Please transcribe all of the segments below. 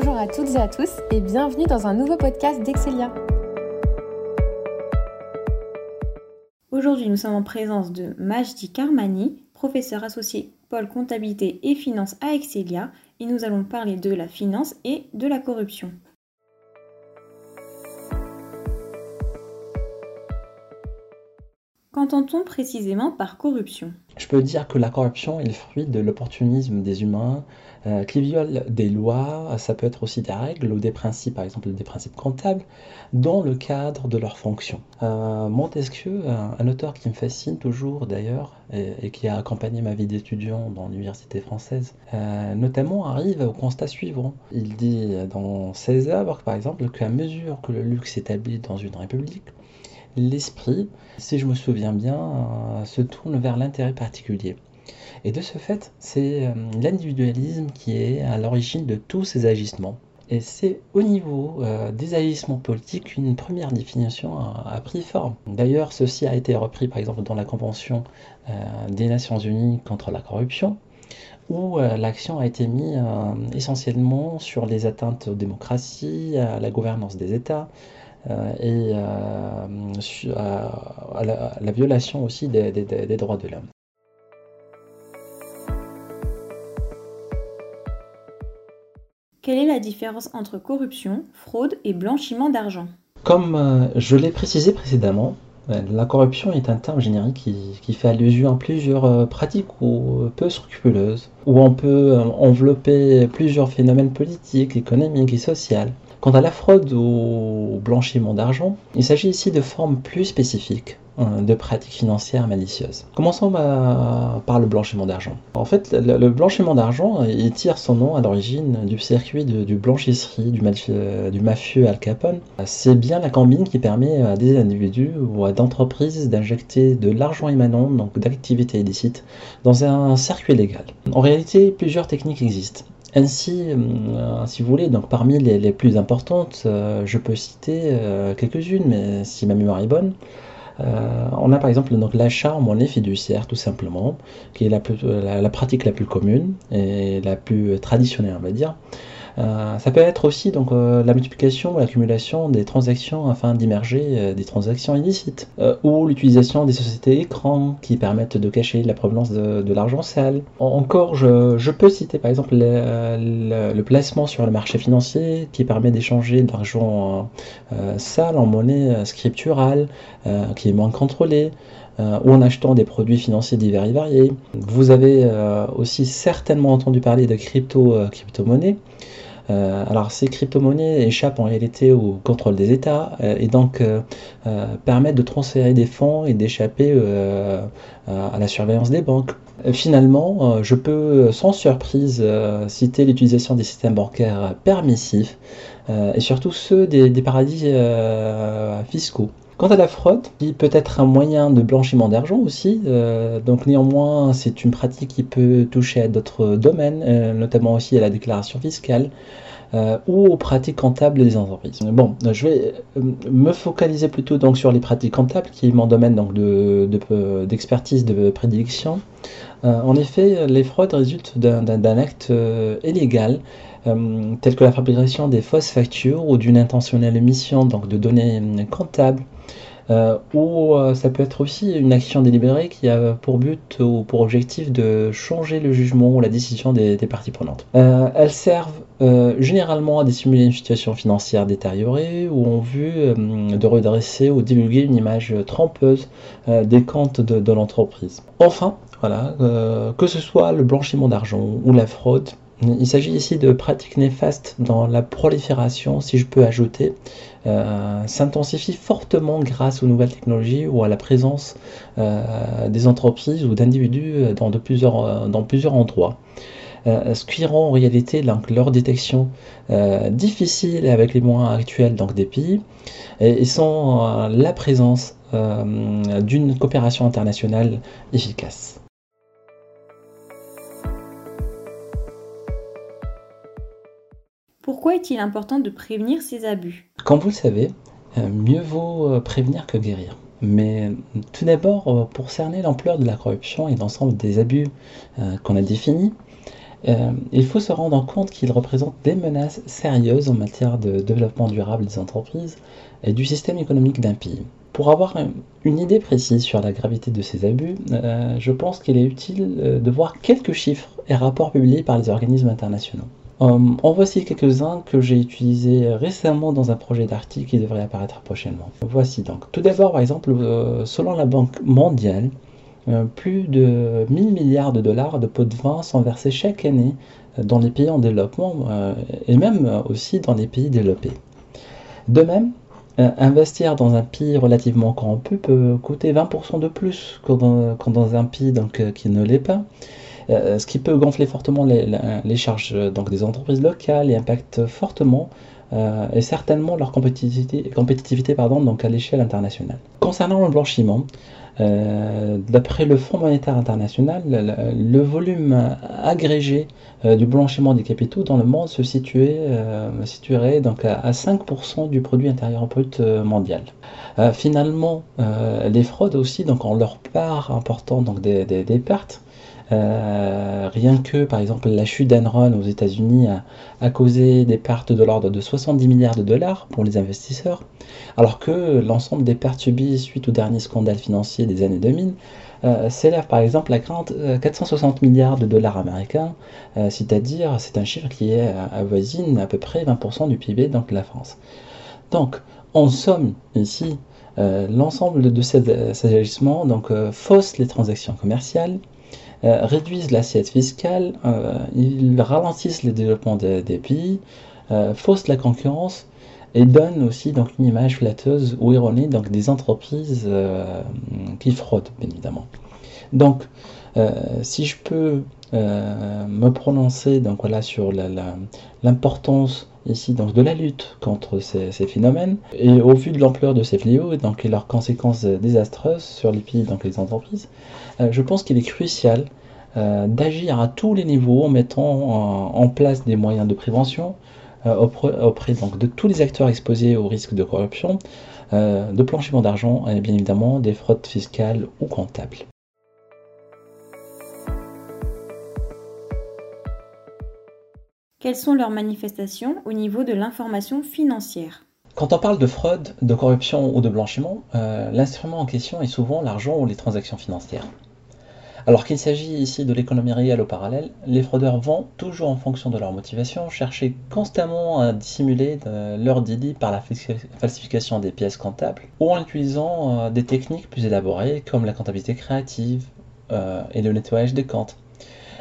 Bonjour à toutes et à tous et bienvenue dans un nouveau podcast d'Excelia. Aujourd'hui, nous sommes en présence de Majdi Karmani, professeur associé pôle comptabilité et finance à Excelia, et nous allons parler de la finance et de la corruption. Qu'entend-on précisément par corruption? Je peux dire que la corruption est le fruit de l'opportunisme des humains euh, qui violent des lois, ça peut être aussi des règles ou des principes, par exemple des principes comptables, dans le cadre de leur fonction. Euh, Montesquieu, un, auteur qui me fascine toujours d'ailleurs et, qui a accompagné ma vie d'étudiant dans l'université française, euh, notamment arrive au constat suivant. Il dit dans ses œuvres, par exemple, qu'à mesure que le luxe s'établit dans une république, l'esprit, si je me souviens bien, euh, se tourne vers l'intérêt particulier. Et de ce fait, c'est euh, l'individualisme qui est à l'origine de tous ces agissements. Et c'est au niveau euh, des agissements politiques qu'une première définition a, pris forme. D'ailleurs, ceci a été repris par exemple dans la Convention des Nations Unies contre la corruption, où l'action a été mise essentiellement sur les atteintes aux démocraties, à la gouvernance des États, et euh, à, la, violation aussi des, des droits de l'homme. Quelle est la différence entre corruption, fraude et blanchiment d'argent? Comme euh, je l'ai précisé précédemment, la corruption est un terme générique qui, qui fait allusion à plusieurs pratiques ou peu scrupuleuses, où on peut envelopper plusieurs phénomènes politiques, économiques et sociaux. Quant à la fraude ou blanchiment d'argent, il s'agit ici de formes plus spécifiques hein, de pratiques financières malicieuses. Commençons par le blanchiment d'argent. En fait, le, blanchiment d'argent, il tire son nom à l'origine du circuit du blanchisserie du, du, mafieux Al Capone. C'est bien la combine qui permet à des individus ou à d'entreprises d'injecter de l'argent émanant donc d'activités illicites dans un circuit légal. En réalité, plusieurs techniques existent. Ainsi, euh, si vous voulez, donc parmi les, plus importantes, euh, je peux citer euh, quelques-unes, mais si ma mémoire est bonne, on a par exemple l'achat en monnaie fiduciaire, tout simplement, qui est la, la, pratique la plus commune et la plus traditionnelle, on va dire. Euh, ça peut être aussi donc euh, la multiplication ou l'accumulation des transactions afin d'immerger euh, des transactions illicites, ou l'utilisation des sociétés écrans qui permettent de cacher la provenance de, l'argent sale. encore, je, peux citer par exemple le, placement sur le marché financier qui permet d'échanger de l'argent sale en monnaie scripturale qui est moins contrôlée. ou en achetant des produits financiers divers et variés. Vous avez aussi certainement entendu parler de crypto, crypto-monnaies. Euh, alors ces crypto-monnaies échappent en réalité au contrôle des États euh, et donc euh, permettent de transférer des fonds et d'échapper à la surveillance des banques. Finalement, je peux sans surprise citer l'utilisation des systèmes bancaires permissifs et surtout ceux des, paradis fiscaux. Quant à la fraude, qui peut être un moyen de blanchiment d'argent aussi, donc néanmoins c'est une pratique qui peut toucher à d'autres domaines, notamment aussi à la déclaration fiscale, euh, ou aux pratiques comptables des entreprises. Bon, je vais euh, me focaliser plutôt donc sur les pratiques comptables, qui est mon domaine donc d'expertise de, de, prédilection. Euh, en effet, les fraudes résultent d'un acte illégal tel que la fabrication des fausses factures ou d'une intentionnelle émission donc, de données comptables euh, ou euh, ça peut être aussi une action délibérée qui a pour but ou pour objectif de changer le jugement ou la décision des, parties prenantes. Euh, elles servent généralement à dissimuler une situation financière détériorée ou en vue de redresser ou divulguer une image trompeuse des comptes de, l'entreprise. Enfin, voilà, que ce soit le blanchiment d'argent ou la fraude, il s'agit ici de pratiques néfastes dans la prolifération, si je peux ajouter, euh, s'intensifie fortement grâce aux nouvelles technologies ou à la présence euh, des entreprises ou d'individus dans, plusieurs, euh, plusieurs endroits. ce qui rend en réalité leur détection difficile avec les moyens actuels donc, des pays et sans la présence d'une coopération internationale efficace. Pourquoi est-il important de prévenir ces abus? Comme vous le savez, euh, mieux vaut euh, prévenir que guérir. Mais tout d'abord, euh, pour cerner l'ampleur de la corruption et l'ensemble des abus qu'on a définis, il faut se rendre compte qu'ils représentent des menaces sérieuses en matière de développement durable des entreprises et du système économique d'un pays. Pour avoir une idée précise sur la gravité de ces abus, je pense qu'il est utile de voir quelques chiffres et rapports publiés par les organismes internationaux. En voici quelques-uns que j'ai utilisés récemment dans un projet d'article qui devrait apparaître prochainement. Voici donc. Tout d'abord, par exemple, selon la Banque mondiale, euh, plus de 1000 milliards de dollars de pots de vin sont versés chaque année euh, dans les pays en développement euh, et même aussi dans les pays développés. De même, investir dans un pays relativement corrompu peut coûter 20% de plus que dans, un pays qui ne l'est pas, ce qui peut gonfler fortement les, charges donc, des entreprises locales et impacte fortement et certainement leur compétitivité, compétitivité donc à l'échelle internationale. Concernant le blanchiment, euh, d'après le Fonds monétaire international, le, volume agrégé euh, du blanchiment des capitaux dans le monde se situait, euh, situerait donc à, 5% du produit intérieur brut mondial. finalement, les fraudes aussi donc ont leur part importante donc des, pertes rien que, par exemple, la chute d'Enron aux États-Unis a, causé des pertes de l'ordre de 70 milliards de dollars pour les investisseurs, alors que l'ensemble des pertes subies suite au dernier scandale financier des années 2000 euh, s'élève par exemple à 460 euh, milliards de dollars américains, c'est-à-dire c'est un chiffre qui est avoisine à peu près 20% du PIB donc, de la France. Donc, en somme, ici, l'ensemble de ces, agissements donc, faussent les transactions commerciales, euh, réduisent l'assiette fiscale, euh, ils ralentissent le développement des, pays, euh, faussent la concurrence et donnent aussi donc une image flatteuse ou erronée donc des entreprises qui fraudent bien évidemment. Donc si je peux me prononcer donc voilà sur l'importance ici donc de la lutte contre ces, phénomènes et au vu de l'ampleur de ces fléaux donc et leurs conséquences désastreuses sur les pays donc les entreprises euh, je pense qu'il est crucial euh, d'agir à tous les niveaux en mettant en place des moyens de prévention euh, auprès, donc, de tous les acteurs exposés au risque de corruption, de blanchiment d'argent et bien évidemment des fraudes fiscales ou comptables. Quelles sont leurs manifestations au niveau de l'information financière? Quand on parle de fraude, de corruption ou de blanchiment, l'instrument en question est souvent l'argent ou les transactions financières. Alors qu'il s'agit ici de l'économie réelle au parallèle, les fraudeurs vont, toujours en fonction de leur motivation, chercher constamment à dissimuler leur délit par la falsification des pièces comptables ou en utilisant euh, des techniques plus élaborées comme la comptabilité créative euh, et le nettoyage des comptes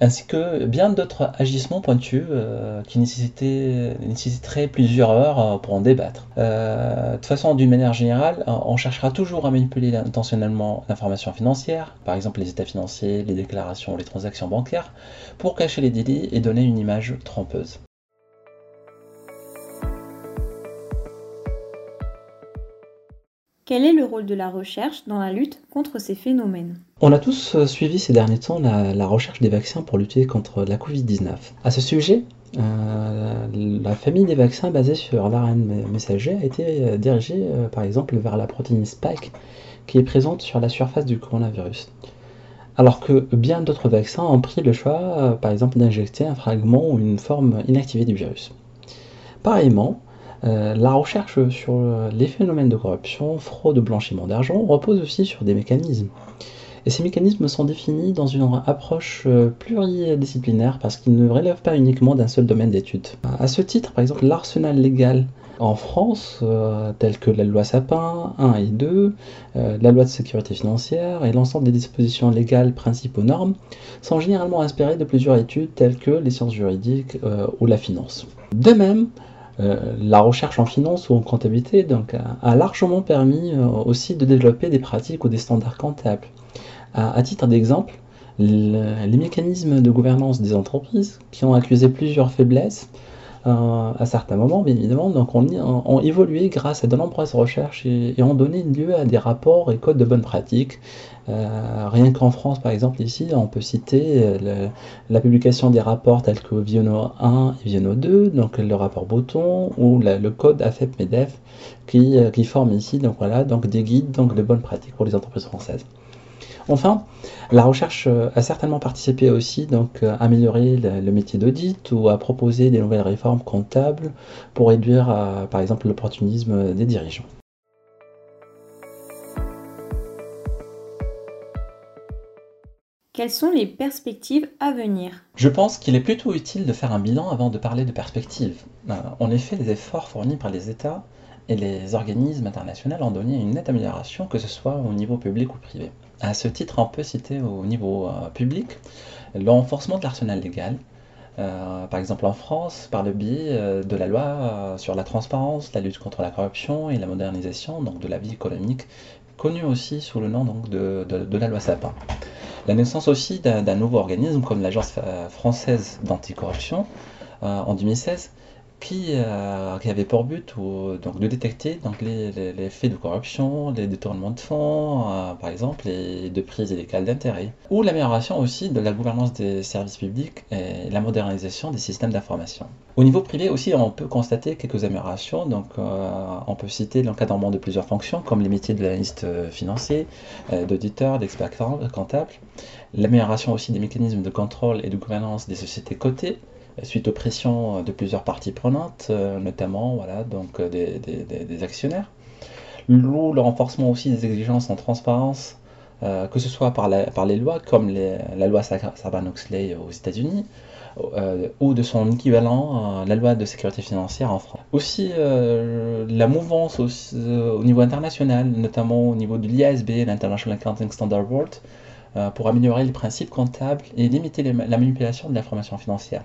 ainsi que bien d'autres agissements pointus euh, qui nécessiteraient plusieurs heures euh, pour en débattre. Euh, de toute façon, d'une manière générale, on cherchera toujours à manipuler intentionnellement l'information financière, par exemple les états financiers, les déclarations, les transactions bancaires, pour cacher les délits et donner une image trompeuse. Quel est le rôle de la recherche dans la lutte contre ces phénomènes? On a tous euh, suivi ces derniers temps la, recherche des vaccins pour lutter contre la Covid-19. À ce sujet, euh, la famille des vaccins basés sur l'ARN messager a été euh, dirigée par exemple vers la protéine Spike qui est présente sur la surface du coronavirus. Alors que bien d'autres vaccins ont pris le choix, par exemple, d'injecter un fragment ou une forme inactivée du virus. Pareillement, euh, la recherche sur les phénomènes de corruption, fraude, blanchiment d'argent repose aussi sur des mécanismes. Et ces mécanismes sont définis dans une approche euh, pluridisciplinaire parce qu'ils ne relèvent pas uniquement d'un seul domaine d'étude. À ce titre, par exemple, l'arsenal légal en France, euh, tel que la loi Sapin 1 et 2, la loi de sécurité financière et l'ensemble des dispositions légales, principes ou normes, sont généralement inspirés de plusieurs études telles que les sciences juridiques ou la finance. De même, euh, la recherche en finance ou en comptabilité donc, a, largement permis euh, aussi de développer des pratiques ou des standards comptables. À, titre d'exemple, les mécanismes de gouvernance des entreprises qui ont accusé plusieurs faiblesses à certains moments, bien évidemment, donc ont, évolué grâce à de nombreuses recherches et, ont donné lieu à des rapports et codes de bonnes pratiques. Euh, rien qu'en France, par exemple, ici, on peut citer euh, la publication des rapports tels que Viono 1 et Viono 2, donc le rapport Bouton ou le code AFEP-MEDEF qui, qui forme ici donc voilà, donc des guides donc de bonnes pratiques pour les entreprises françaises. Enfin, la recherche euh, a certainement participé aussi donc à améliorer le, métier d'audit ou à proposer des nouvelles réformes comptables pour réduire par exemple l'opportunisme des dirigeants. Quelles sont les perspectives à venir? Je pense qu'il est plutôt utile de faire un bilan avant de parler de perspectives. Euh, en effet, les efforts fournis par les États et les organismes internationaux ont donné une nette amélioration, que ce soit au niveau public ou privé. À ce titre, on peut citer au niveau euh, public le renforcement de l'arsenal légal, euh, par exemple en France, par le biais de la loi sur la transparence, la lutte contre la corruption et la modernisation donc de la vie économique, connue aussi sous le nom donc, de, de la loi Sapin. La naissance aussi d'un nouveau organisme comme l'Agence euh, française d'anticorruption euh, en 2016 euh, qui, avait pour but donc, de détecter donc, les, faits de corruption, les détournements de fonds, euh, par exemple, les de prise illégale d'intérêt, ou l'amélioration aussi de la gouvernance des services publics et la modernisation des systèmes d'information. Au niveau privé aussi, on peut constater quelques améliorations. Donc, euh, on peut citer l'encadrement de plusieurs fonctions, comme les métiers de l'analyste financier, d'auditeur, d'expert comptable, l'amélioration aussi des mécanismes de contrôle et de gouvernance des sociétés cotées, suite aux pressions de plusieurs parties prenantes, euh, notamment voilà, donc, euh, des, actionnaires. le renforcement aussi des exigences en transparence, euh, que ce soit par, par les lois, comme la loi Sarbanes-Oxley aux États-Unis, ou de son équivalent, la loi de sécurité financière en France. Aussi, la mouvance au niveau international, notamment au niveau de l'IASB, l'International Accounting Standard Board, pour améliorer les principes comptables et limiter la manipulation de l'information financière.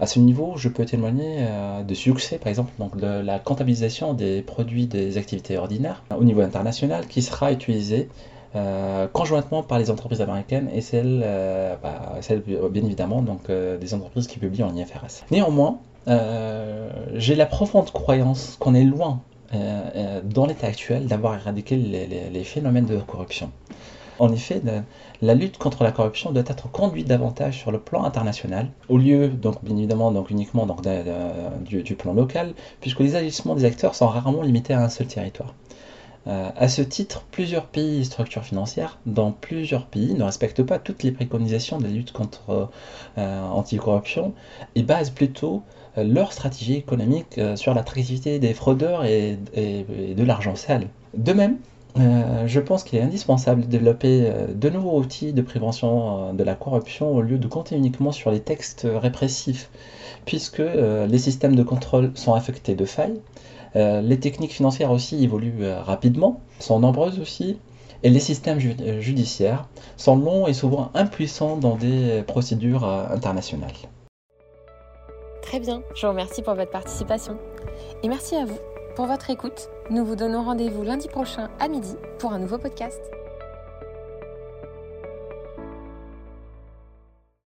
À ce niveau, je peux témoigner euh, de succès, par exemple, de la comptabilisation des produits des activités ordinaires au niveau international qui sera utilisée euh, conjointement par les entreprises américaines et celles, euh, bah, bien évidemment des entreprises qui publient en IFRS. Néanmoins, j'ai la profonde croyance qu'on est loin dans l'état actuel d'avoir éradiqué les, phénomènes de corruption. En effet, la lutte contre la corruption doit être conduite davantage sur le plan international, au lieu, donc bien évidemment, uniquement donc, du, plan local, puisque les agissements des acteurs sont rarement limités à un seul territoire. Euh, à ce titre, plusieurs pays et structures financières dans plusieurs pays ne respectent pas toutes les préconisations de la lutte contre euh, anticorruption et basent plutôt euh, leur stratégie économique sur l'attractivité des fraudeurs et de l'argent sale. De même, euh, je pense qu'il est indispensable de développer euh, de nouveaux outils de prévention euh, de la corruption au lieu de compter uniquement sur les textes répressifs, puisque les systèmes de contrôle sont affectés de failles, les techniques financières aussi évoluent rapidement, sont nombreuses aussi, et les systèmes judiciaires sont longs et souvent impuissants dans des procédures internationales. Très bien, je vous remercie pour votre participation. Et merci à vous pour votre écoute. Nous vous donnons rendez-vous lundi prochain à midi pour un nouveau podcast.